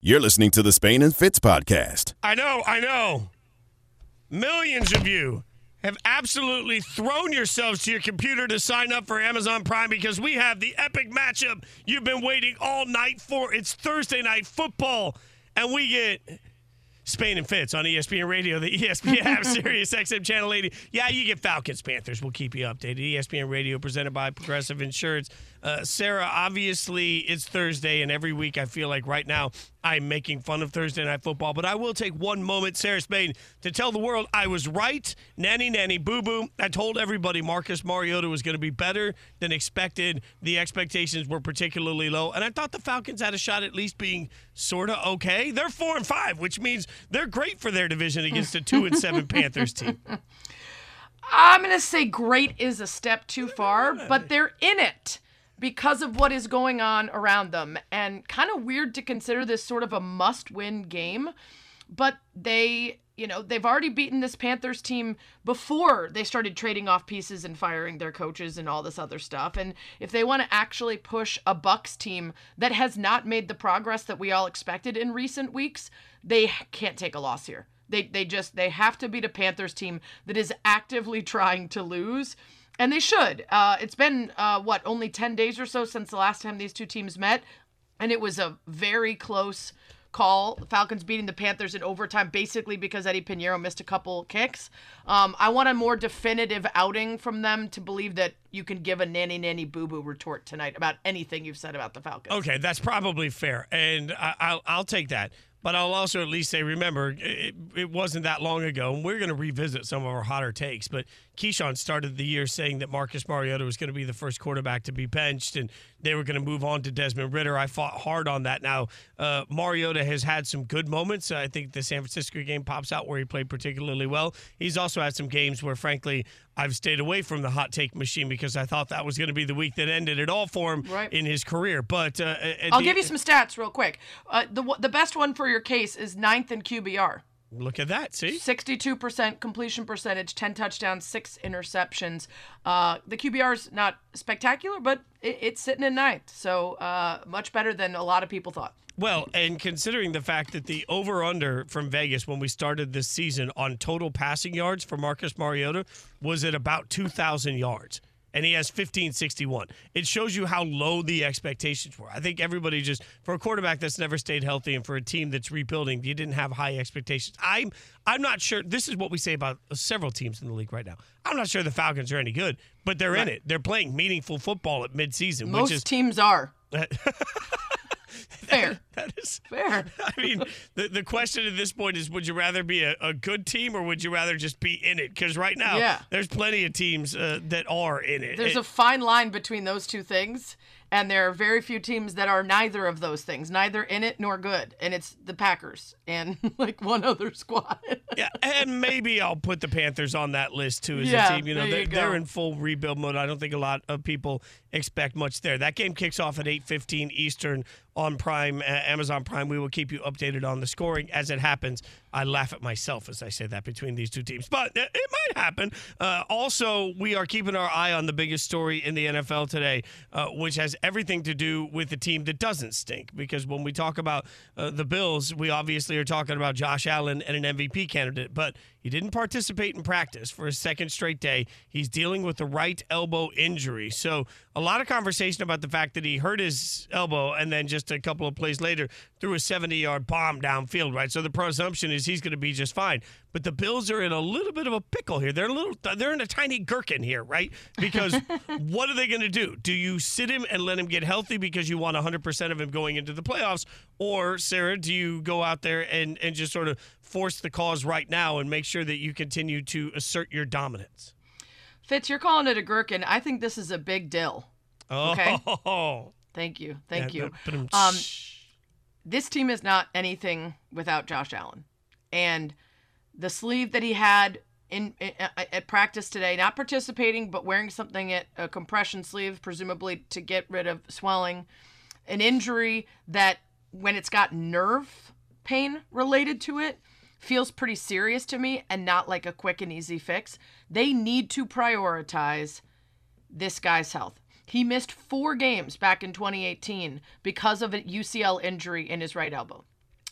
You're listening to the Spain and Fitz podcast. I know, I know. Millions of you have absolutely thrown yourselves to your computer to sign up for Amazon Prime because we have the epic matchup you've been waiting all night for. It's Thursday night football, and we get Spain and Fitz on ESPN Radio, the ESPN app, Sirius XM Channel 80. Yeah, you get Falcons, Panthers. We'll keep you updated. ESPN Radio presented by Progressive Insurance. Uh, Sarah, obviously it's Thursday, and every week I feel like right now I'm making fun of Thursday Night Football, but I will take one moment, Sarah Spain, to tell the world I was right. Nanny, nanny, boo boo. I told everybody Marcus Mariota was going to be better than expected. The expectations were particularly low, and I thought the Falcons had a shot at least being sort of okay. They're four and five, which means they're great for their division against a two and seven Panthers team. I'm going to say great is a step too far, but they're in it because of what is going on around them. And kind of weird to consider this sort of a must win game, but they. You know, they've already beaten this Panthers team before they started trading off pieces and firing their coaches and all this other stuff. And if they want to actually push a Bucks team that has not made the progress that we all expected in recent weeks, they can't take a loss here. They they just they have to beat a Panthers team that is actively trying to lose. And they should. Uh, it's been uh, what only ten days or so since the last time these two teams met, and it was a very close call. Falcons beating the Panthers in overtime, basically because Eddy Piñeiro missed a couple kicks. Um, I want a more definitive outing from them to believe that you can give a nanny nanny boo boo retort tonight about anything you've said about the Falcons. Okay, that's probably fair, and I, I'll I'll take that. But I'll also at least say, remember, it, it wasn't that long ago, and we're going to revisit some of our hotter takes. But Keyshawn started the year saying that Marcus Mariota was going to be the first quarterback to be benched, and they were going to move on to Desmond Ridder. I fought hard on that. Now, uh, Mariota has had some good moments. I think the San Francisco game pops out where he played particularly well. He's also had some games where, frankly, I've stayed away from the hot take machine because I thought that was going to be the week that ended it all for him Right. in his career. But uh, I'll give you some stats real quick. Uh, the the best one for your case is ninth in QBR. Look at that. See? 62% completion percentage, 10 touchdowns, 6 interceptions. Uh, the QBR is not spectacular, but it, it's sitting in ninth. So uh, much better than a lot of people thought. Well, and considering the fact that the over under from Vegas when we started this season on total passing yards for Marcus Mariota was at about 2,000 yards. And he has 1561. It shows you how low the expectations were. I think everybody just, for a quarterback that's never stayed healthy and for a team that's rebuilding, you didn't have high expectations. I'm, I'm not sure. This is what we say about several teams in the league right now. I'm not sure the Falcons are any good, but they're in it. They're playing meaningful football at midseason, Most which is. teams are. Fair. that is Fair. I mean, the, the question at this point is would you rather be a, a good team or would you rather just be in it? Because right now, Yeah. there's plenty of teams uh, that are in it. There's It- a fine line between those two things, and there are very few teams that are neither of those things, neither in it nor good. And it's the Packers and like one other squad. yeah, and maybe I'll put the Panthers on that list too as Yeah, a team. You know, they're, you they're in full rebuild mode. I don't think a lot of people expect much there. That game kicks off at 8:15 Eastern on Prime, Amazon Prime. We will keep you updated on the scoring as it happens. I laugh at myself as I say that between these two teams, but it it might happen. Uh, also, we are keeping our eye on the biggest story in the NFL today, uh, which has everything to do with the team that doesn't stink. Because when we talk about uh, the Bills, we obviously are talking about Josh Allen and an MVP candidate, but he didn't participate in practice for a second straight day. He's dealing with a right elbow injury. So, a lot of conversation about the fact that he hurt his elbow and then just a couple of plays later threw a 70 yard bomb downfield, right? So, the presumption is he's going to be just fine. But the Bills are in a little bit of a pickle here. They're a little, they're in a tiny gherkin here, right? Because what are they going to do? Do you sit him and let him get healthy because you want 100% of him going into the playoffs? Or, Sarah, do you go out there and, and just sort of force the cause right now and make sure that you continue to assert your dominance? Fitz, you're calling it a gherkin. I think this is a big dill. Okay. Oh, Thank you. Thank Yeah, you. Um, this team is not anything without Josh Allen. And the sleeve that he had in, in uh, uh, at practice today, not participating but wearing something at a compression sleeve, presumably to get rid of swelling, an injury that when it's got nerve pain related to it feels pretty serious to me and not like a quick and easy fix. They need to prioritize this guy's health. He missed four games back in 2018 because of a UCL injury in his right elbow.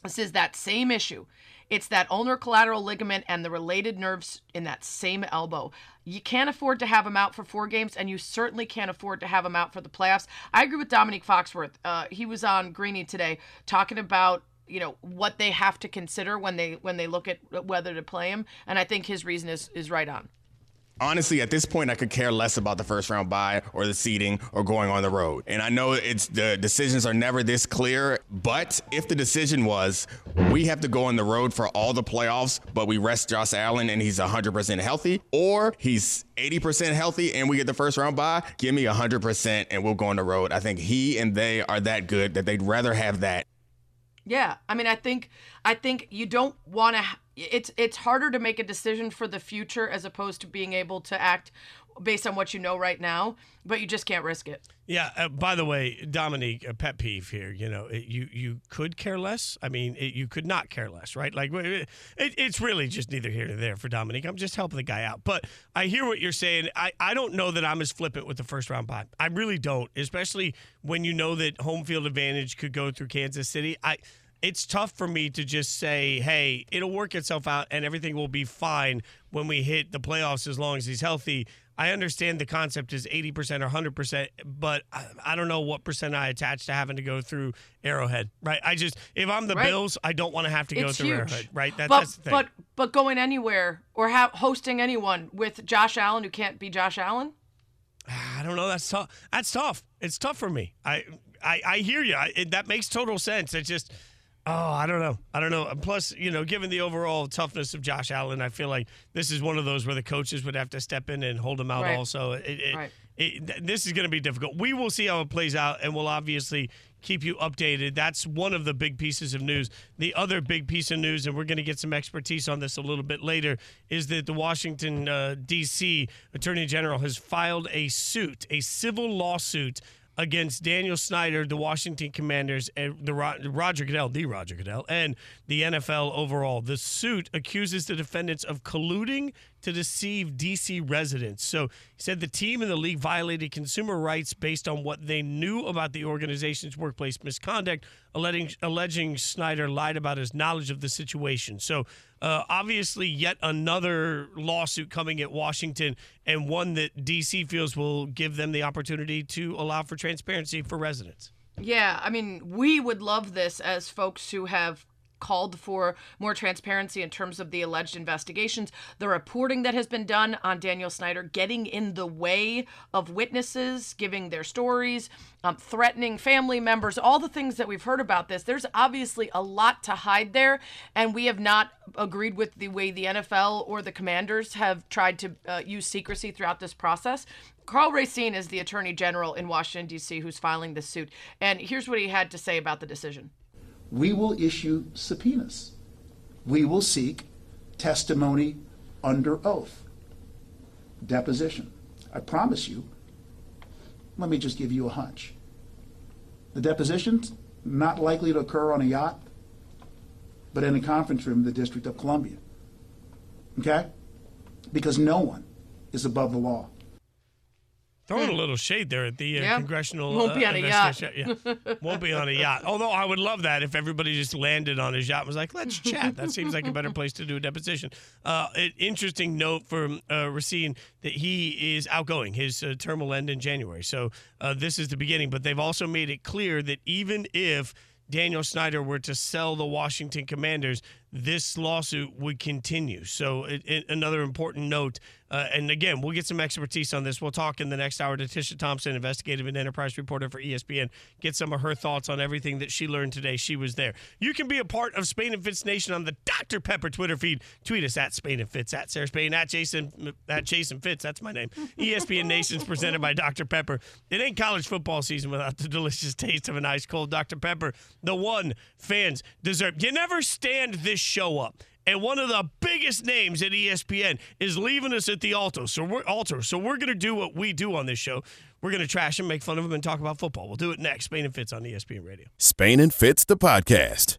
This is that same issue. It's that ulnar collateral ligament and the related nerves in that same elbow. You can't afford to have him out for four games, and you certainly can't afford to have him out for the playoffs. I agree with Dominique Foxworth. Uh, he was on Greeny today talking about you know what they have to consider when they when they look at whether to play him, and I think his reason is is right on honestly, at this point, I could care less about the first round bye or the seeding or going on the road. And I know it's the decisions are never this clear, but if the decision was we have to go on the road for all the playoffs, but we rest Josh Allen and he's 100% healthy, or he's 80% healthy and we get the first round bye, give me 100% and we'll go on the road. I think he and they are that good that they'd rather have that. Yeah, I mean, I think I think you don't want to it's it's harder to make a decision for the future as opposed to being able to act based on what you know right now, but you just can't risk it. Yeah. Uh, by the way, Dominique, a pet peeve here. You know, it, you you could care less. I mean, it, you could not care less, right? Like, it, it's really just neither here nor there for Dominique. I'm just helping the guy out. But I hear what you're saying. I I don't know that I'm as flippant with the first round bye. I really don't, especially when you know that home field advantage could go through Kansas City. I it's tough for me to just say, hey, it'll work itself out and everything will be fine when we hit the playoffs as long as he's healthy. I understand the concept is 80% or 100%, but I, I, don't know what percent I attach to having to go through Arrowhead, right? I just, if I'm the right. Bills, I don't want to have to go it's through huge. Arrowhead, right? That, but, that's the thing. But, but going anywhere or ha- hosting anyone with Josh Allen who can't be Josh Allen? I don't know. That's tough. That's tough. It's tough for me. I, I, I hear you. I, it, that makes total sense. It's just, Oh, I don't know. I don't know. Plus, you know, given the overall toughness of Josh Allen, I feel like this is one of those where the coaches would have to step in and hold him out. Right. Also, it, it, right. it, this is going to be difficult. We will see how it plays out, and we'll obviously keep you updated. That's one of the big pieces of news. The other big piece of news, and we're going to get some expertise on this a little bit later, is that the Washington uh, D.C. Attorney General has filed a suit, a civil lawsuit against Daniel Snyder, the Washington Commanders, and the Roger Goodell, the Roger Goodell, and the NFL overall. The suit accuses the defendants of colluding to deceive DC residents. So he said the team and the league violated consumer rights based on what they knew about the organization's workplace misconduct, alleging, alleging Snyder lied about his knowledge of the situation. So uh, obviously, yet another lawsuit coming at Washington, and one that DC feels will give them the opportunity to allow for transparency for residents. Yeah, I mean, we would love this as folks who have called for more transparency in terms of the alleged investigations, the reporting that has been done on Daniel Snyder getting in the way of witnesses giving their stories, um, threatening family members, all the things that we've heard about this. There's obviously a lot to hide there, and we have not agreed with the way the NFL or the commanders have tried to uh, use secrecy throughout this process. Karl Racine is the attorney general in Washington, D.C., who's filing this suit. And here's what he had to say about the decision we will issue subpoenas. We will seek testimony under oath, deposition. I promise you, let me just give you a hunch. The deposition's not likely to occur on a yacht, but in a conference room in the District of Columbia. Okay? Because no one is above the law. Throwing a little shade there at the uh, yeah. congressional. Won't uh, be on a yacht. Yeah. Won't be on a yacht. Although I would love that if everybody just landed on his yacht and was like, let's chat. That seems like a better place to do a deposition. Uh, an interesting note from uh, Racine that he is outgoing. His uh, term will end in January. So uh, this is the beginning. But they've also made it clear that even if Daniel Snyder were to sell the Washington Commanders, this lawsuit would continue. So, it, it, another important note uh, and again, we'll get some expertise on this. We'll talk in the next hour to Tisha Thompson, investigative and enterprise reporter for ESPN, get some of her thoughts on everything that she learned today. She was there. You can be a part of Spain and Fitz Nation on the Dr. Pepper Twitter feed. Tweet us at Spain and Fitz, at Sarah Spain, at Jason, at Jason Fitz. That's my name. ESPN Nation's presented by Dr. Pepper. It ain't college football season without the delicious taste of an ice cold Dr. Pepper, the one fans deserve. You never stand this show up and one of the biggest names at ESPN is leaving us at the altar. So we're altar. So we're going to do what we do on this show. We're going to trash him, make fun of him, and talk about football. We'll do it next. Spain and Fitz on ESPN Radio. Spain and Fitz, the podcast.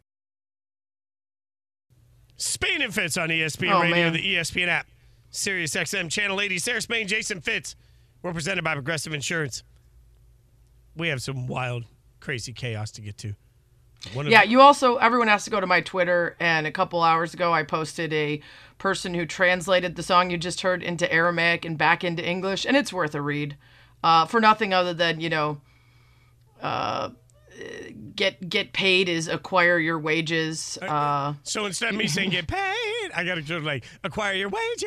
Spain and Fitz on ESPN oh, Radio, man. the ESPN app, Sirius XM Channel 80. Sarah Spain, Jason Fitz. We're presented by Progressive Insurance. We have some wild, crazy chaos to get to. Yeah, you also everyone has to go to my Twitter and a couple hours ago I posted a person who translated the song you just heard into Aramaic and back into English and it's worth a read. Uh, for nothing other than, you know, uh, get get paid is acquire your wages. Uh, So instead of me saying get paid, I gotta just like acquire your wages.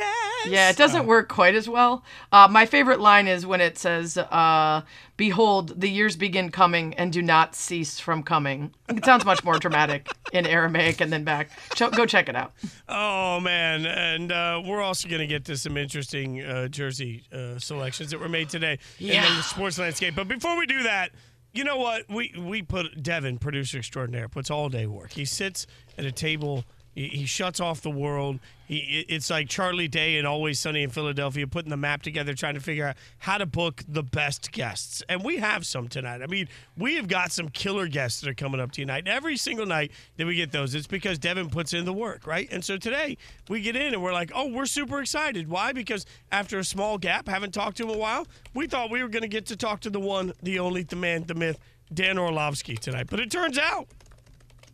yeah, it doesn't work quite as well. Uh, my favorite line is when it says, uh, "Behold, the years begin coming and do not cease from coming." It sounds much more dramatic in Aramaic and then back. Go check it out. Oh man, and uh, we're also going to get to some interesting uh, jersey uh, selections that were made today in the sports landscape. But before we do that, you know what? We we put Devin, producer extraordinaire, puts all day work. He sits at a table. He, he shuts off the world. He, it's like Charlie Day and Always Sunny in Philadelphia, putting the map together, trying to figure out how to book the best guests. And we have some tonight. I mean, we have got some killer guests that are coming up tonight. Every single night that we get those, it's because Devin puts in the work, right? And so today we get in and we're like, oh, we're super excited. Why? Because after a small gap, haven't talked to him a while, we thought we were going to get to talk to the one, the only, the man, the myth, Dan Orlovsky tonight. But it turns out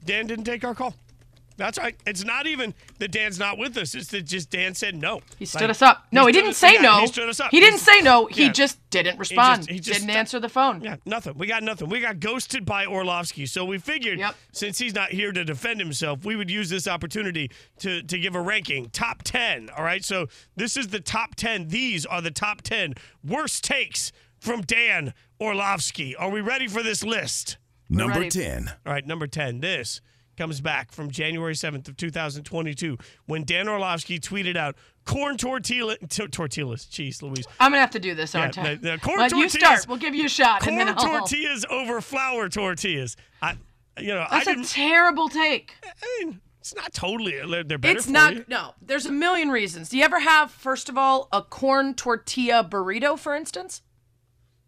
Dan didn't take our call. That's right. It's not even that Dan's not with us. It's that just Dan said no. He stood us up. No, he, stood didn't us- say yeah, no. He stood us up. He didn't say no. He yeah. just didn't respond. he just didn't stu- answer the phone. Yeah, nothing. We got nothing. We got ghosted by Orlovsky. So we figured Yep. since he's not here to defend himself, we would use this opportunity to, to give a ranking. Top 10. All right. So this is the top 10. These are the top 10 worst takes from Dan Orlovsky. Are we ready for this list? Number 10. All right, number 10. This comes back from January 7th of 2022 when Dan Orlovsky tweeted out corn tortilla t- tortillas. Jeez, Louise. I'm gonna have to do this, aren't Yeah, I? the- the corn But you tortillas- start. We'll give you a shot, and Corn then tortillas over flour tortillas. I you know, That's I a terrible take. I mean, it's not totally uh, they're better It's not. you. No, there's a million reasons. Do you ever have, first of all, a corn tortilla burrito, for instance?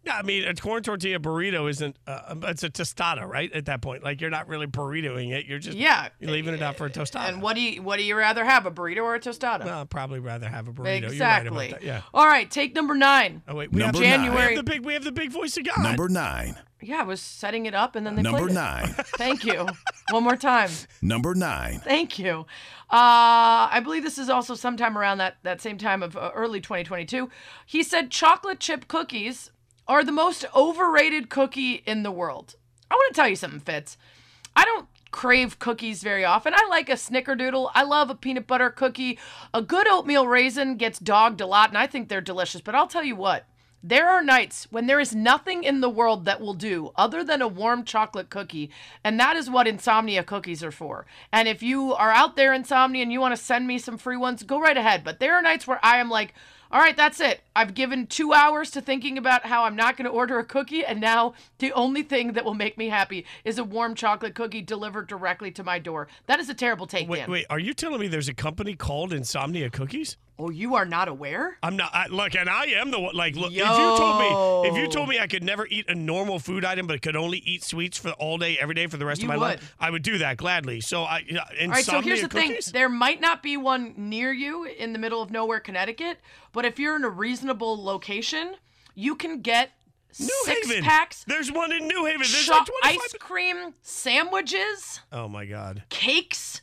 Yeah, I mean, a corn tortilla burrito isn't uh, it's a tostada, right? At that point, like you're not really burritoing it. You're just Yeah. you're leaving it out for a tostada. And what do you what do you rather have, a burrito or a tostada? Well, I'd probably rather have a burrito. exactly. You're right about that. Yeah. All right, take number nine. Oh wait, we have, Number we have the big we have the big voice of God. Number 9. Yeah, I was setting it up, and then they Number played it. 9. Thank you. One more time. Number 9. Thank you. Uh, I believe this is also sometime around that, that same time of uh, early 2022. He said chocolate chip cookies are the most overrated cookie in the world. I want to tell you something, Fitz. I don't crave cookies very often. I like a snickerdoodle. I love a peanut butter cookie. A good oatmeal raisin gets dogged a lot, and I think they're delicious. But I'll tell you what. There are nights when there is nothing in the world that will do other than a warm chocolate cookie, and that is what insomnia cookies are for. And if you are out there, insomnia, and you want to send me some free ones, go right ahead. But there are nights where I am like, all right, that's it. I've given two hours to thinking about how I'm not going to order a cookie, and now the only thing that will make me happy is a warm chocolate cookie delivered directly to my door. That is a terrible take, Wait, Dan. wait, are you telling me there's a company called Insomnia Cookies? Oh, you are not aware? I'm not. I, look, and I am the one. Like, look, if you told me, if you told me I could never eat a normal food item, but could only eat sweets for all day, every day for the rest You of my life. I would do that gladly. So I, insomnia All right, so here's the cookies. thing. There might not be one near you in the middle of nowhere, Connecticut, but if you're in a reasonable location, you can get New six Haven. packs There's one in New Haven. There's like 25 ice cream sandwiches, Oh my god. cakes,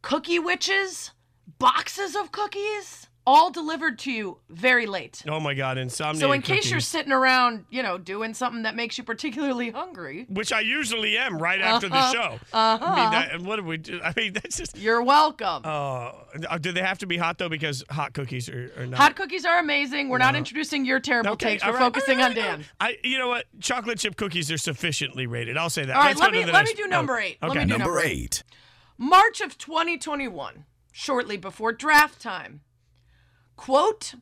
cookie witches, boxes of cookies, all delivered to you very late. Oh my god. Insomnia. So in case you're sitting around, you know, doing something that makes you particularly hungry, which I usually am right after the show. uh-huh. I mean, that, what do we do? I mean, that's just. you're welcome. Uh, do they have to be hot though? Because hot cookies are, are not. Hot cookies are amazing. We're not introducing your terrible takes. We're all right, focusing all on right, Dan. right. I, you know what? Chocolate chip cookies are sufficiently rated. I'll say that. All right, Let's let go to me- the let me do number eight. Let Okay. me do Number number 8. March of 2021, shortly before draft time. Quote,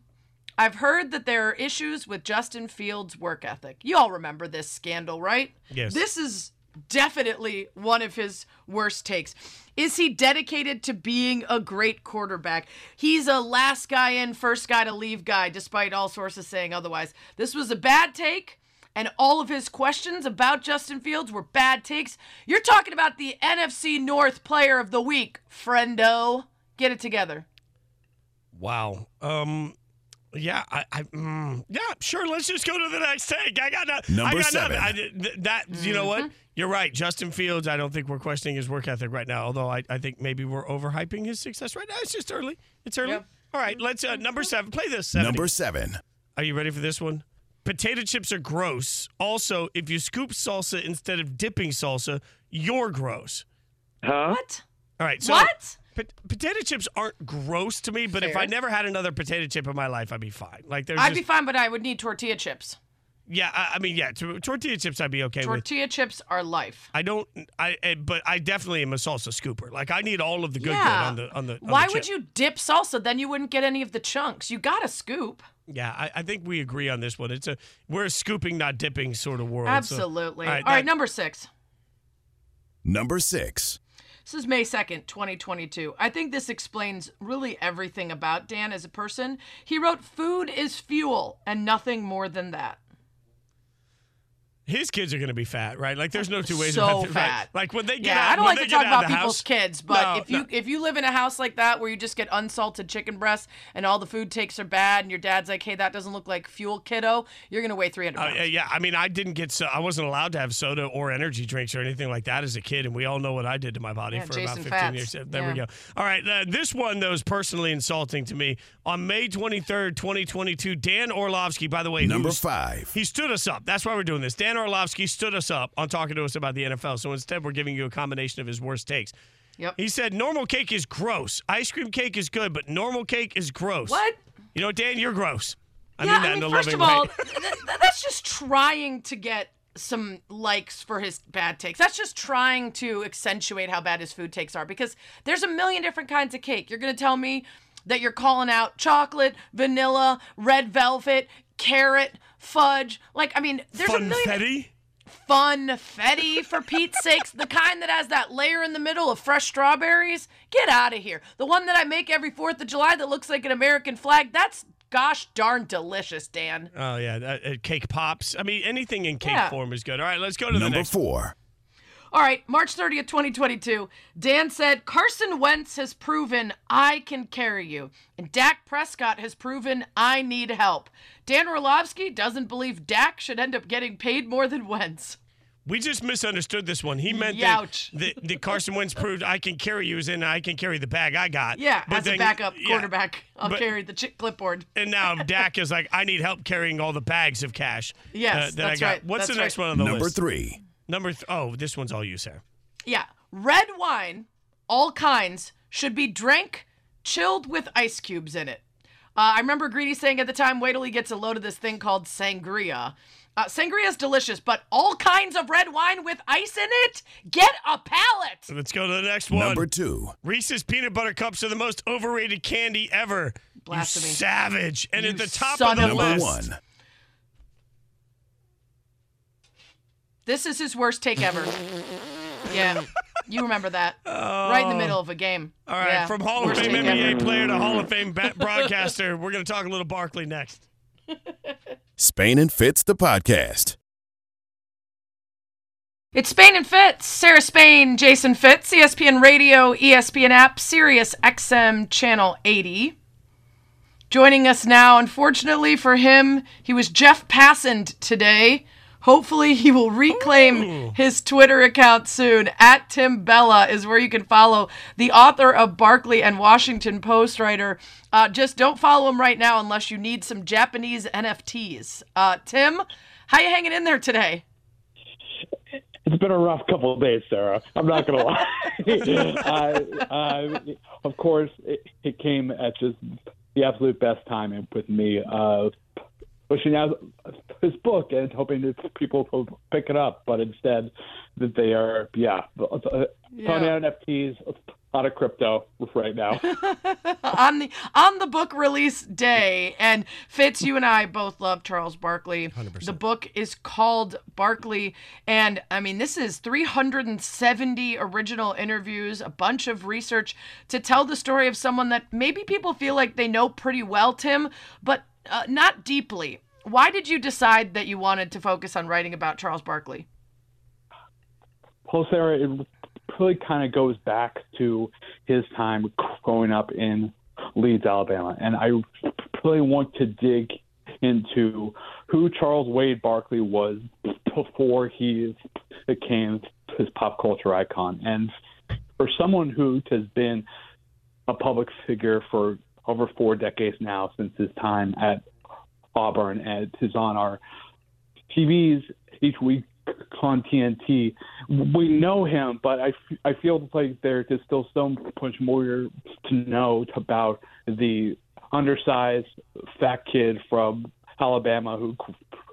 I've heard that there are issues with Justin Fields' work ethic. You all remember this scandal, right? Yes. This is definitely one of his worst takes. Is he dedicated to being a great quarterback? He's a last guy in, first guy to leave guy, despite all sources saying otherwise. This was a bad take, and all of his questions about Justin Fields were bad takes. You're talking about the NFC North Player of the Week, friendo. Get it together. Wow. Um, Yeah, I, I mm, yeah, sure. Let's just go to the next take. I got no, Number I got seven. nothing. I, th- that you know Mm-hmm. what? You're right. Justin Fields. I don't think we're questioning his work ethic right now. Although I, I think maybe we're overhyping his success right now. It's just early. It's early. Yep. All right. Let's uh, number seven. Play this. 70. Number seven. Are you ready for this one? Potato chips are gross. Also, if you scoop salsa instead of dipping salsa, you're gross. Huh? What? All right. So what? Pot- potato chips aren't gross to me, but if I never had another potato chip in my life, I'd be fine. Like there's I'd just, be fine, but I would need tortilla chips. yeah. I, I mean, yeah. To, tortilla chips, I'd be okay with. Tortilla chips are life. I don't. I. eh, But I definitely am a salsa scooper. Like I need all of the good yeah. good on the on the. on Why the would chip. you dip salsa? Then you wouldn't get any of the chunks. You got to scoop. Yeah, I, I think we agree on this one. It's a we're a scooping, not dipping sort of world. so- Absolutely. all All right, right, that- number six. Number six. This is May 2nd, 2022. I think this explains really everything about Dan as a person. He wrote, Food is fuel, and nothing more than that. His kids are going to be fat, right? Like, there's no two ways So about it. right? fat. Like when they get Yeah, out, I don't when like they to talk about people's house- kids, but No, if you no. if you live in a house like that where you just get unsalted chicken breasts and all the food takes are bad, and your dad's like, "Hey, that doesn't look like fuel, kiddo," you're gonna weigh 300 Uh, pounds. yeah, yeah, I mean, I didn't get so I wasn't allowed to have soda or energy drinks or anything like that as a kid, and we all know what I did to my body Yeah, for Jason about 15 Fats. years. There we go. All right, uh, this one though is personally insulting to me. On May 23rd, 2022, Dan Orlovsky, by the way, Number five. He stood us up. That's why we're doing this. Dan Orlovsky stood us up on talking to us about the NFL. So instead, we're giving you a combination of his worst takes. Yep. He said normal cake is gross. Ice cream cake is good, but normal cake is gross. What? You know, Dan, you're gross. I yeah, mean that I mean, in a first of all, th- that's just trying to get some likes for his bad takes. That's just trying to accentuate how bad his food takes are because there's a million different kinds of cake. You're going to tell me that you're calling out chocolate, vanilla, red velvet, carrot, fudge. Like, I mean, there's a million Funfetti? funfetti for Pete's sakes, the kind that has that layer in the middle of fresh strawberries. Get out of here. The one that I make every 4th of July that looks like an American flag, that's gosh darn delicious, Dan. Oh yeah, uh, uh, cake pops. I mean, anything in cake Yeah. form is good. All right, let's go to the Number four. All right, March 30th, 2022. Dan said, Carson Wentz has proven I can carry you. And Dak Prescott has proven I need help. Dan Orlovsky doesn't believe Dak should end up getting paid more than Wentz. We just misunderstood this one. He meant Youch. that, that, that Carson Wentz proved I can carry you, as in I can carry the bag I got. Yeah, But as then- a backup yeah. quarterback, I'll But- carry the chick clipboard. And now Dak is like, I need help carrying all the bags of cash. uh, Yes, that I got. right, What's that's the next right. one on the Number list? three. Number th- oh, this one's all you, Sarah. Yeah, red wine, all kinds, should be drank chilled with ice cubes in it. Uh, I remember Greeny saying at the time, wait till he gets a load of this thing called sangria. Uh, sangria is delicious, but all kinds of red wine with ice in it? Get a palate! Let's go to the next one. Number two. Reese's peanut butter cups are the most overrated candy ever. Blasphemy. You savage. And You at the top son of the of a- Number list. one. This is his worst take ever. yeah, you remember that. Right in the middle of a game. All right, Yeah, from Hall of worst Fame NBA ever. player to Hall of Fame ba- broadcaster, we're going to talk a little Barkley next. Spain and Fitz, the podcast. It's Spain and Fitz. Sarah Spain, Jason Fitz, ESPN Radio, ESPN app, Sirius XM Channel 80. Joining us now, unfortunately for him, he was Jeff Passand today. Hopefully, he will reclaim his Twitter account soon. At Tim Bella is where you can follow the author of Barkley and Washington Post writer. Uh, just don't follow him right now unless you need some Japanese NFTs. Uh, Tim, how you hanging in there today? It's been a rough couple of days, Sarah. I'm not going to lie. uh, uh, of course, it, it came at just the absolute best timing with me uh, pushing out his book and hoping that people will pick it up, but instead that they are, yeah, uh, Tony Yeah. NFTs, a lot of crypto right now. on the on the book release day and Fitz you and I both love Charles Barkley. The book is called Barkley and I mean this is 370 original interviews, a bunch of research to tell the story of someone that maybe people feel like they know pretty well Tim, but uh, not deeply. Why did you decide that you wanted to focus on writing about Charles Barkley? Well, Sarah, it really kind of goes back to his time growing up in Leeds, Alabama, and I really want to dig into who Charles Wade Barkley was before he became his pop culture icon. And for someone who has been a public figure for over four decades now since his time at Auburn and is on our TVs each week on TNT. We know him, but I, I feel like there is still so much more to know about the undersized fat kid from Alabama who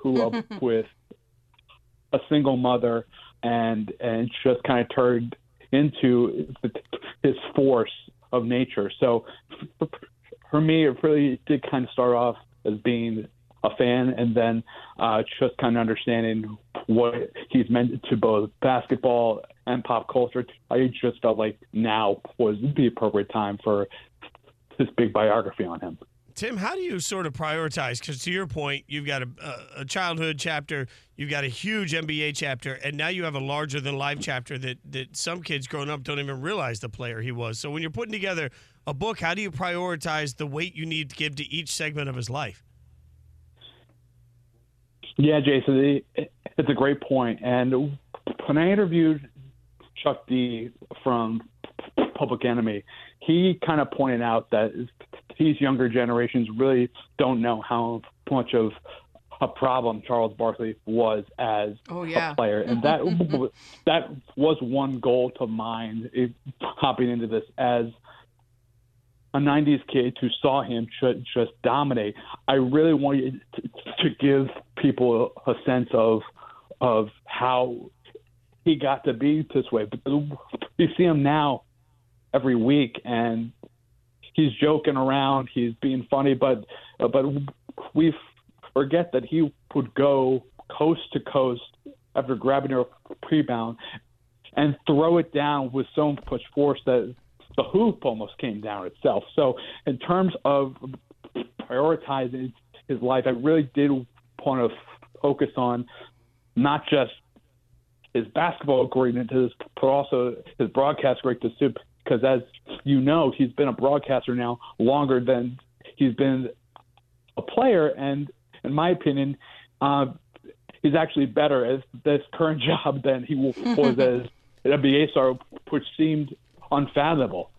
grew up with a single mother and and just kind of turned into his force of nature. So for me, it really did kind of start off as being a fan and then uh, just kind of understanding what he's meant to both basketball and pop culture. I just felt like now was the appropriate time for this big biography on him. Tim, how do you sort of prioritize? Because to your point, you've got a, a, childhood chapter, you've got a huge NBA chapter, and now you have a larger than life chapter that, that some kids growing up don't even realize the player he was. So when you're putting together a book, how do you prioritize the weight you need to give to each segment of his life? Yeah, Jason, it's a great point. And when I interviewed Chuck D from Public Enemy, he kind of pointed out that these younger generations really don't know how much of a problem Charles Barkley was as oh, yeah. a player, and that mm-hmm. that was one goal to mine hopping into this as a '90s kid who saw him just, just dominate. I really wanted to, to give people a sense of of how he got to be this way. But you see him now every week, and he's joking around, he's being funny, but but we forget that he would go coast to coast after grabbing a rebound and throw it down with so much force that the hoop almost came down itself. So, in terms of prioritizing his life, I really did want to focus on not just his basketball greatness, but also his broadcast greatness too because as you know, he's been a broadcaster now longer than he's been a player, and in my opinion, uh, he's actually better at this current job than he was as an NBA star, which seemed unfathomable.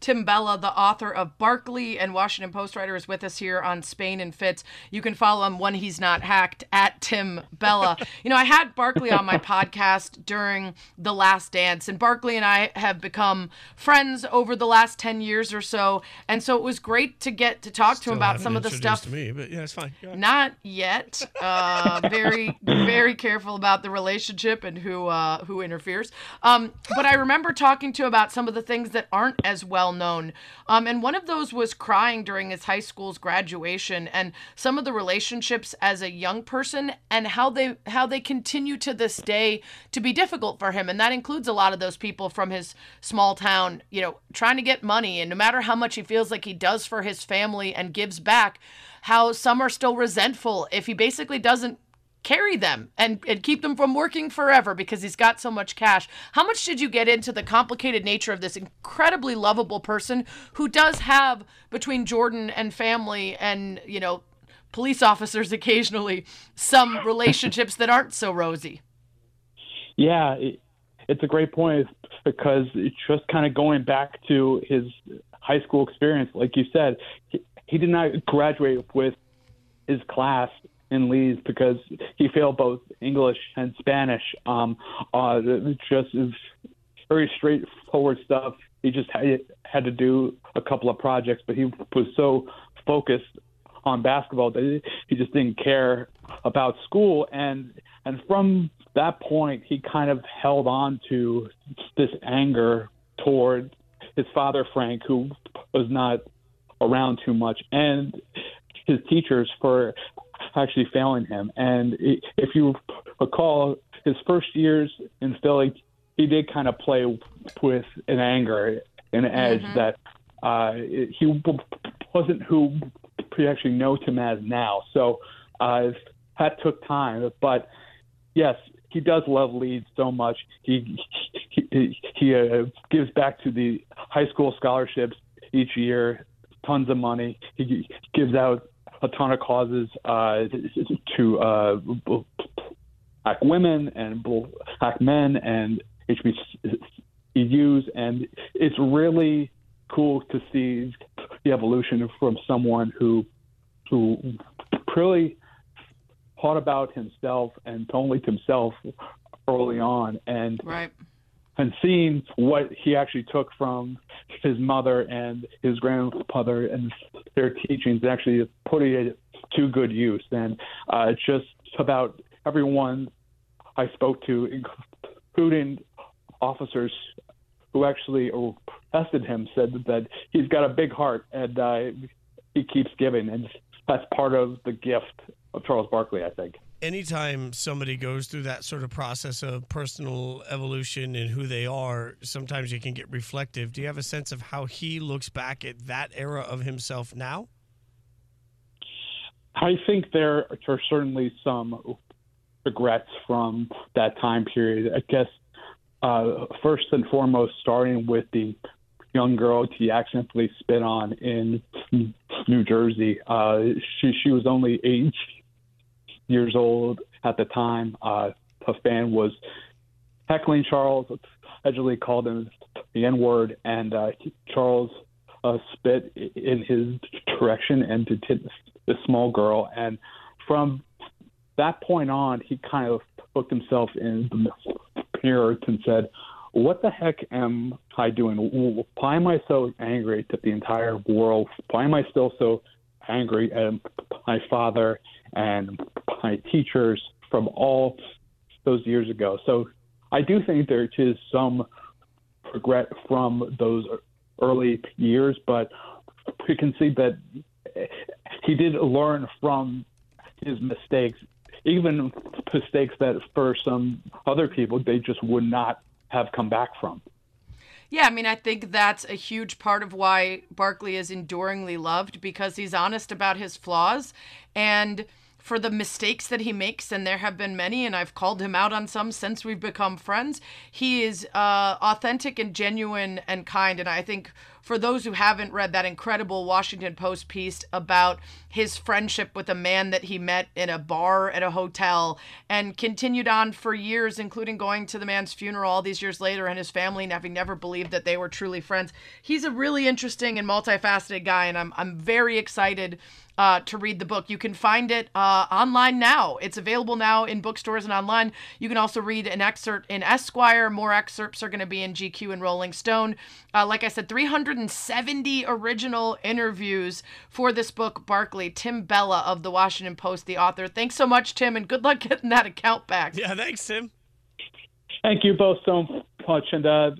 Tim Bella, the author of Barkley and Washington Post writer, is with us here on Spain and Fitz. You can follow him when he's not hacked at Tim Bella. you know, I had Barkley on my podcast during The Last Dance, and Barkley and I have become friends over the last 10 years or so. And so it was great to get to talk Still to him about some of the stuff. To me, but yeah, it's fine. Not yet. Uh, very, very careful about the relationship and who uh, who interferes. Um, but I remember talking to him about some of the things that aren't as well well known. Um, and one of those was crying during his high school's graduation and some of the relationships as a young person and how they how they continue to this day to be difficult for him. And that includes a lot of those people from his small town, you know, trying to get money. And no matter how much he feels like he does for his family and gives back, how some are still resentful if he basically doesn't carry them and, and keep them from working forever because he's got so much cash. How much did you get into the complicated nature of this incredibly lovable person who does have between Jordan and family and, you know, police officers occasionally some relationships that aren't so rosy? Yeah, it, it's a great point because it's just kind of going back to his high school experience. Like you said, he, he did not graduate with his class in Leeds because he failed both English and Spanish. Um, uh, just very straightforward stuff. He just had, had to do a couple of projects, but he was so focused on basketball that he just didn't care about school. And and from that point, he kind of held on to this anger toward his father, Frank, who was not around too much, and his teachers for actually failing him. And if you recall, his first years in Philly, he did kind of play with an anger, an edge mm-hmm. that uh, he wasn't who we actually know him as now. So uh, that took time. But yes, he does love Leeds so much. He he, he uh, gives back to the high school scholarships each year tons of money. He gives out a ton of causes uh, to uh, black women and black men and HBCUs, and it's really cool to see the evolution from someone who who really thought about himself and only himself early on, and Right. and seeing what he actually took from his mother and his grandfather and their teachings, actually putting it to good use. And uh, just about everyone I spoke to, including officers who actually arrested him, said that he's got a big heart and uh, he keeps giving, and that's part of the gift of Charles Barkley, I think. anytime somebody goes through that sort of process of personal evolution and who they are, sometimes you can get reflective. Do you have a sense of how he looks back at that era of himself now? I think there are certainly some regrets from that time period. I guess uh, first and foremost, starting with the young girl he accidentally spit on in New Jersey. Uh, she she was only eight years old at the time. Uh, a fan was heckling Charles, allegedly called him the N word, and uh, Charles uh, spit in his direction and to the small girl. And from that point on, he kind of looked himself in the mirror and said, "What the heck am I doing? Why am I so angry at the entire world? Why am I still so angry at my father and my teachers from all those years ago?" So I do think there is some regret from those early years, but we can see that he did learn from his mistakes, even mistakes that for some other people they just would not have come back from. Yeah, I mean, I think that's a huge part of why Barkley is enduringly loved because he's honest about his flaws and for the mistakes that he makes, and there have been many, and I've called him out on some since we've become friends. He is uh, authentic and genuine and kind. And I think for those who haven't read that incredible Washington Post piece about his friendship with a man that he met in a bar at a hotel and continued on for years, including going to the man's funeral all these years later and his family having never believed that they were truly friends. He's a really interesting and multifaceted guy, and I'm, I'm very excited uh, to read the book. You can find it uh, online now. It's available now in bookstores and online. You can also read an excerpt in Esquire. More excerpts are going to be in GQ and Rolling Stone. Uh, like I said, 370 original interviews for this book, Barkley. Tim Bella of the Washington Post, the author. Thanks so much, Tim, and good luck getting that account back. Yeah, thanks, Tim. Thank you both so much, and uh,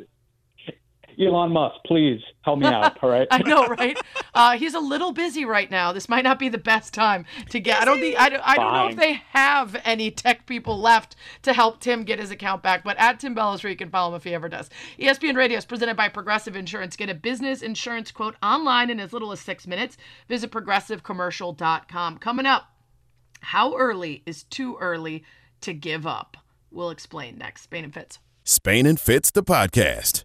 Elon Musk, please help me out. All right. I know, right? Uh, he's a little busy right now. This might not be the best time to get. I don't think. I don't, I don't know if they have any tech people left to help Tim get his account back. But at Tim Bella's, where you can follow him if he ever does. ESPN Radio is presented by Progressive Insurance. Get a business insurance quote online in as little as six minutes. Visit progressivecommercial.com. Coming up, how early is too early to give up? We'll explain next. Spain and Fitz. Spain and Fitz, the podcast.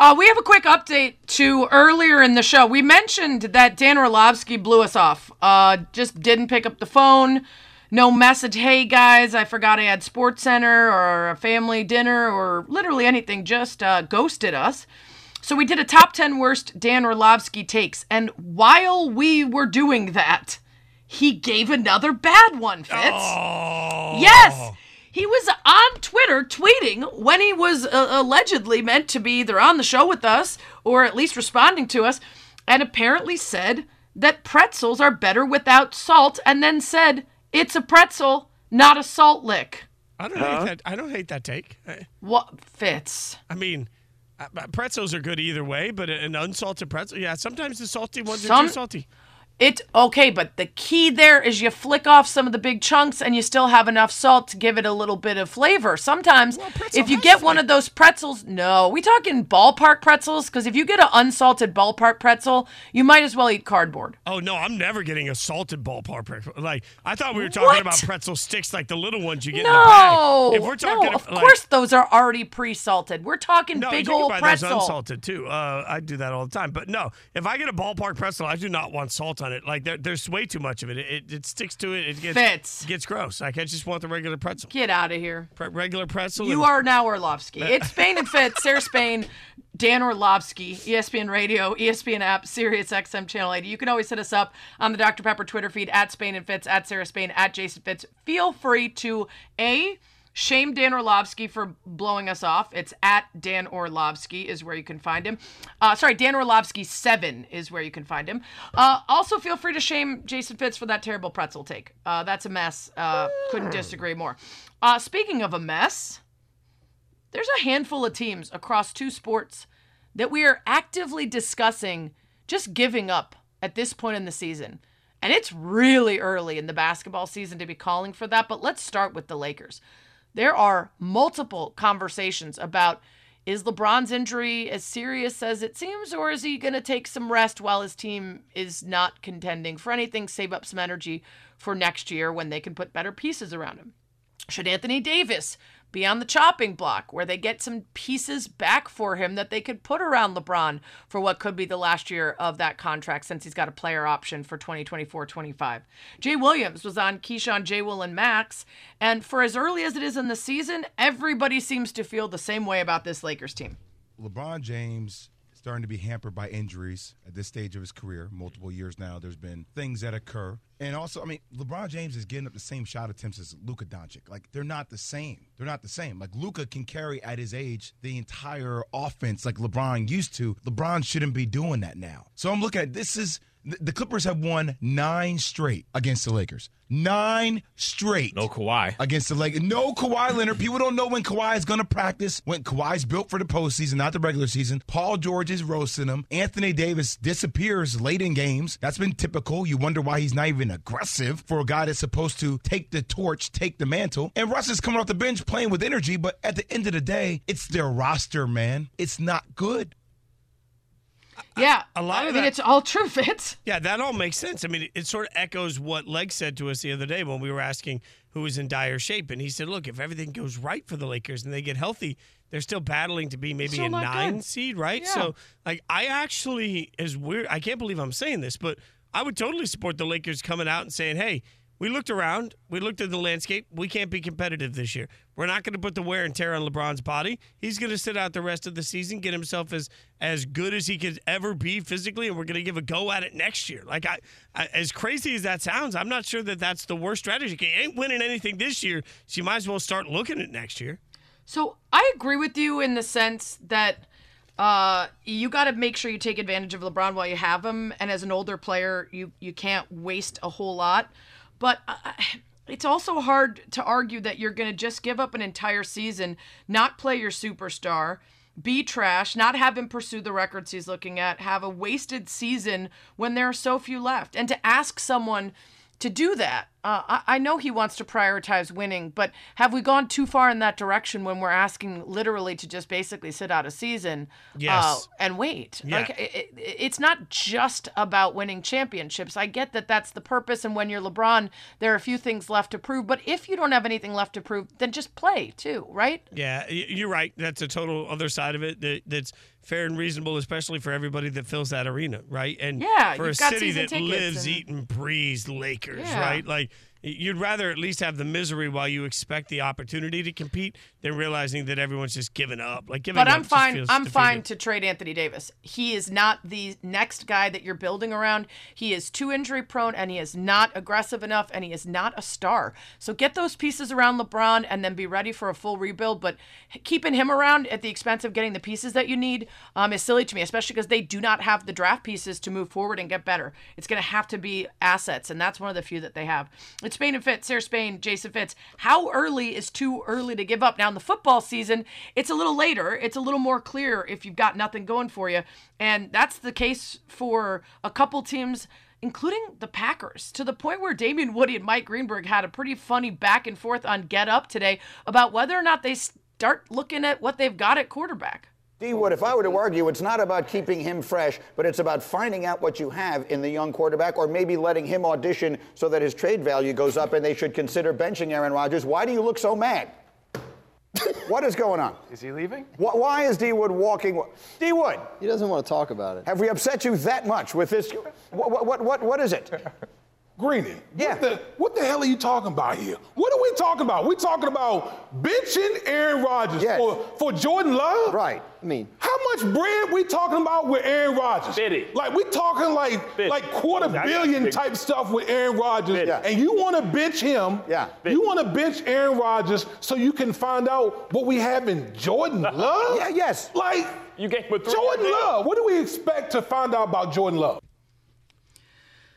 Uh, we have a quick update to earlier in the show. We mentioned that Dan Orlovsky blew us off. Uh, just didn't pick up the phone. No message. Hey guys, I forgot I had Sports Center or a family dinner or literally anything. Just uh, ghosted us. So we did a top 10 worst Dan Orlovsky takes. And while we were doing that, he gave another bad one, Fitz. Oh. Yes. He was on Twitter tweeting when he was uh, allegedly meant to be either on the show with us or at least responding to us, and apparently said that pretzels are better without salt, and then said it's a pretzel, not a salt lick. I don't hate that. I don't hate that take. What Fitz? I mean, uh, pretzels are good either way, but an unsalted pretzel, yeah, sometimes the salty ones are too salty. It okay, but the key there is you flick off some of the big chunks and you still have enough salt to give it a little bit of flavor. Sometimes if you get one of those pretzels, no, we talking ballpark pretzels because if you get an unsalted ballpark pretzel, you might as well eat cardboard. Oh no, I'm never getting a salted ballpark pretzel. Like I thought we were talking What? about pretzel sticks, like the little ones you get in the bag. No, If we're talking, no, of like- course those are already pre-salted. We're talking No, big you can old buy pretzel. those unsalted too. Uh, I do that all the time. But no, if I get a ballpark pretzel, I do not want salt on it. Like there, there's way too much of it. It, it, it sticks to it. It gets Fitz. gets gross. Like I just want the regular pretzel. Get out of here. Pre- regular pretzel. You and- are now Orlovsky. It's Spain and Fitz, Sarah Spain, Dan Orlovsky, ESPN Radio, ESPN app, Sirius XM Channel 80. You can always hit us up on the Dr. Pepper Twitter feed at Spain and Fitz, at Sarah Spain, at Jason Fitz. Feel free to A, shame Dan Orlovsky for blowing us off. It's at Dan Orlovsky is where you can find him. Uh, sorry, Dan Orlovsky 7 is where you can find him. Uh, also, feel free to shame Jason Fitz for that terrible pretzel take. Uh, that's a mess. Uh, couldn't disagree more. Uh, speaking of a mess, there's a handful of teams across two sports that we are actively discussing just giving up at this point in the season. And it's really early in the basketball season to be calling for that, but let's start with the Lakers. There are multiple conversations about is LeBron's injury as serious as it seems, or is he going to take some rest while his team is not contending for anything, save up some energy for next year when they can put better pieces around him? Should Anthony Davis be on the chopping block where they get some pieces back for him that they could put around LeBron for what could be the last year of that contract since he's got a player option for 2024 25? Jay Williams was on Keyshawn, J. Will, and Max. And for as early as it is in the season, everybody seems to feel the same way about this Lakers team. LeBron James starting to be hampered by injuries at this stage of his career. Multiple years now, there's been things that occur. And also, I mean, LeBron James is getting up the same shot attempts as Luka Doncic. Like, they're not the same. They're not the same. Like, Luka can carry at his age the entire offense like LeBron used to. LeBron shouldn't be doing that now. So I'm looking at this is the Clippers have won nine straight against the Lakers. Nine straight. No Kawhi. against the Lakers. No Kawhi Leonard. People don't know when Kawhi is going to practice. When Kawhi's built for the postseason, not the regular season. Paul George is roasting him. Anthony Davis disappears late in games. That's been typical. You wonder why he's not even aggressive for a guy that's supposed to take the torch, take the mantle. And Russ is coming off the bench playing with energy, but at the end of the day, it's their roster, man. It's not good. Yeah. a lot I of mean, that- it's all true, Fitz. Yeah, that all makes sense. I mean, it sort of echoes what Leg said to us the other day when we were asking who was in dire shape. And he said, look, if everything goes right for the Lakers and they get healthy, they're still battling to be maybe Still a nine good. seed, right? Yeah. So, like, I actually, is weird. I can't believe I'm saying this, but I would totally support the Lakers coming out and saying, hey, we looked around, we looked at the landscape. We can't be competitive this year. We're not going to put the wear and tear on LeBron's body. He's going to sit out the rest of the season, get himself as as good as he could ever be physically, and we're going to give a go at it next year. Like I, I, as crazy as that sounds, I'm not sure that that's the worst strategy. He ain't winning anything this year, so you might as well start looking at next year. So I agree with you in the sense that uh, you got to make sure you take advantage of LeBron while you have him, and as an older player, you you can't waste a whole lot. But uh, it's also hard to argue that you're going to just give up an entire season, not play your superstar, be trash, not have him pursue the records he's looking at, have a wasted season when there are so few left, and to ask someone to do that. Uh, I, I know he wants to prioritize winning, but have we gone too far in that direction when we're asking literally to just basically sit out a season Yes. uh, and wait? Yeah. Like it, it, it's not just about winning championships. I get that that's the purpose, and when you're LeBron, there are a few things left to prove. But if you don't have anything left to prove, then just play too, right? Yeah, you're right. That's a total other side of it that, that's fair and reasonable, especially for everybody that fills that arena, right? And Yeah, for a city that lives, and- eat, and breathes Lakers, Yeah. right? Like you'd rather at least have the misery while you expect the opportunity to compete than realizing that everyone's just giving up. Like giving But up I'm fine. I'm fine to trade Anthony Davis. He is not the next guy that you're building around. He is too injury prone, and he is not aggressive enough, and he is not a star. So get those pieces around LeBron, and then be ready for a full rebuild. But keeping him around at the expense of getting the pieces that you need um, is silly to me, especially because they do not have the draft pieces to move forward and get better. It's going to have to be assets, and that's one of the few that they have. It's Spain and Fitz, Sarah Spain, Jason Fitz. How early is too early to give up? Now in the football season, it's a little later. It's a little more clear if you've got nothing going for you, and that's the case for a couple teams including the Packers, to the point where Damien Woody and Mike Greenberg had a pretty funny back and forth on Get Up today about whether or not they start looking at what they've got at quarterback. D Wood, if I were to argue, it's not about keeping him fresh, but it's about finding out what you have in the young quarterback, or maybe letting him audition so that his trade value goes up and they should consider benching Aaron Rodgers. Why do you look so mad? what is going on? Is he leaving? Wh- Why is D Wood walking? D Wood, He doesn't want to talk about it. have we upset you that much with this? What, what, what, what, what is it? Greeny, Yeah. what, the, what the hell are you talking about here? What are we talking about? we talking about benching Aaron Rodgers Yes. for, for Jordan Love? Right. I mean, How much bread we talking about with Aaron Rodgers? Fifty. Like we talking like Fifty. like quarter billion got type stuff with Aaron Rodgers, Fifty. and you want to bench him? Yeah. You want to bench Aaron Rodgers so you can find out what we have in Jordan Love? Yeah, yes. Like You gave him a Jordan. Love. What do we expect to find out about Jordan Love?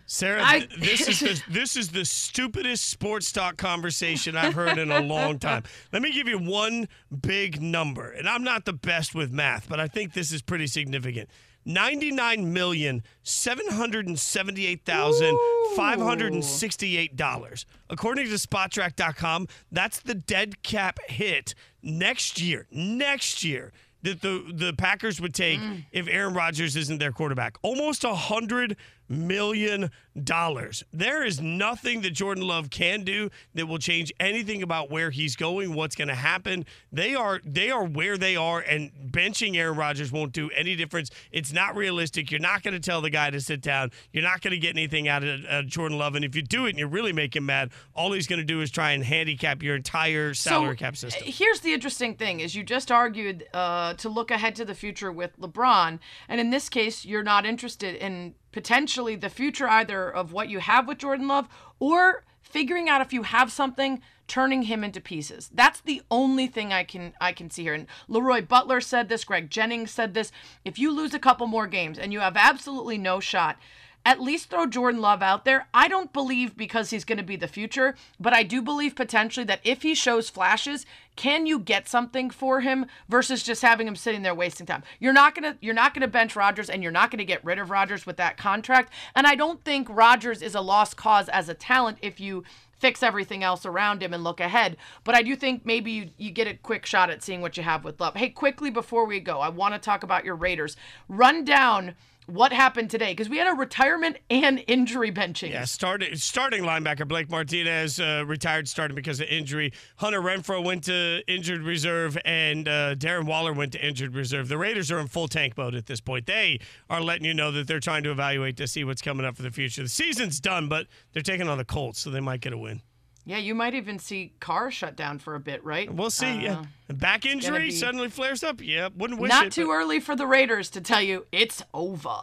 Sarah, I- this is the this is the stupidest sports talk conversation I've heard in a long time. Let me give you one big number, and I'm not the best with math, but I think this is pretty significant. Ninety-nine million seven hundred and seventy-eight thousand five hundred and sixty-eight dollars, according to Spotrac.com. That's the dead cap hit next year. Next year that the the Packers would take mm. if Aaron Rodgers isn't their quarterback. Almost a hundred million dollars. There is nothing that Jordan Love can do that will change anything about where he's going, what's going to happen. They are they are where they are, and benching Aaron Rodgers won't do any difference. It's not realistic. You're not going to tell the guy to sit down. You're not going to get anything out of uh, Jordan Love, and if you do it and you really make him mad, all he's going to do is try and handicap your entire salary cap system. uh, Here's the interesting thing: is you just argued uh, to look ahead to the future with LeBron, and in this case, you're not interested in potentially the future either of what you have with Jordan Love or figuring out if you have something turning him into pieces. That's the only thing i can i can see here. And leroy butler said this greg jennings said this. If you lose a couple more games and you have absolutely no shot at least throw Jordan Love out there. I don't believe because he's going to be the future, but I do believe potentially that if he shows flashes, can you get something for him versus just having him sitting there wasting time? You're not going to you're not going to bench Rodgers and you're not going to get rid of Rodgers with that contract. And I don't think Rodgers is a lost cause as a talent if you fix everything else around him and look ahead. But I do think maybe you, you get a quick shot at seeing what you have with Love. Hey, quickly before we go, I want to talk about your Raiders. Run down what happened today because we had a retirement and injury benching. Yeah, starting starting linebacker Blake Martinez uh, retired starting because of injury. Hunter Renfrow went to injured reserve, and uh, Darren Waller went to injured reserve. The Raiders are in full tank mode at this point. They are letting you know that they're trying to evaluate to see what's coming up for the future. The season's done, but they're taking on the Colts, so they might get a win. Yeah, you might even see Carr's shut down for a bit, right? We'll see. yeah, Uh, back injury be- suddenly flares up. Yeah, wouldn't wish Not it. too but- early for the Raiders to tell you it's over.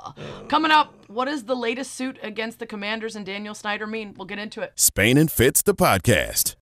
Coming up, what does the latest suit against the Commanders and Daniel Snyder mean? We'll get into it. Spain and Fitz, the podcast.